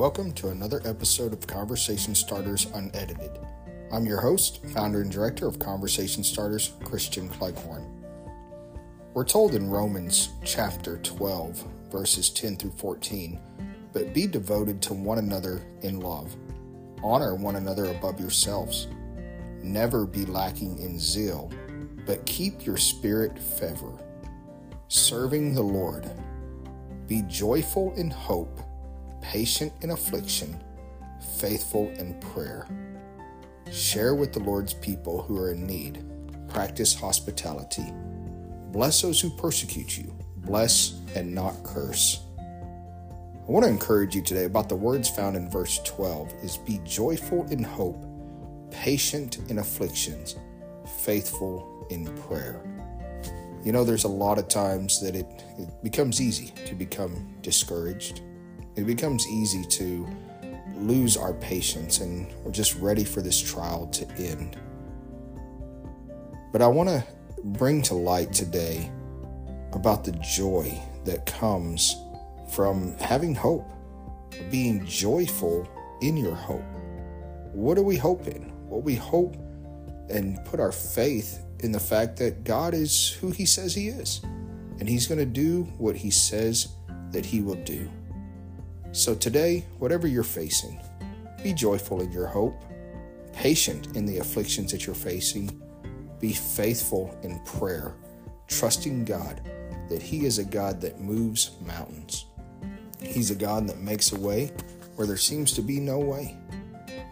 Welcome to another episode of Conversation Starters Unedited. I'm your host, founder and director of Conversation Starters, Christian Cleghorn. We're told in Romans chapter 12, verses 10 through 14, but be devoted to one another in love. Honor one another above yourselves. Never be lacking in zeal, but keep your spirit fervor. Serving the Lord. Be joyful in hope patient in affliction, faithful in prayer. Share with the Lord's people who are in need. Practice hospitality. Bless those who persecute you. Bless and not curse. I want to encourage you today about the words found in verse 12 is be joyful in hope, patient in afflictions, faithful in prayer. You know, there's a lot of times that it, it becomes easy to become discouraged, it becomes easy to lose our patience and we're just ready for this trial to end. But I want to bring to light today about the joy that comes from having hope, being joyful in your hope. What do we hope in? Well, we hope and put our faith in the fact that God is who He says He is, and He's going to do what He says that He will do. So today, whatever you're facing, be joyful in your hope, patient in the afflictions that you're facing, be faithful in prayer, trusting God that He is a God that moves mountains. He's a God that makes a way where there seems to be no way.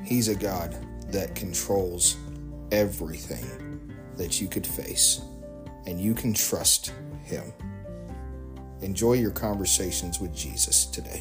He's a God that controls everything that you could face, and you can trust Him. Enjoy your conversations with Jesus today.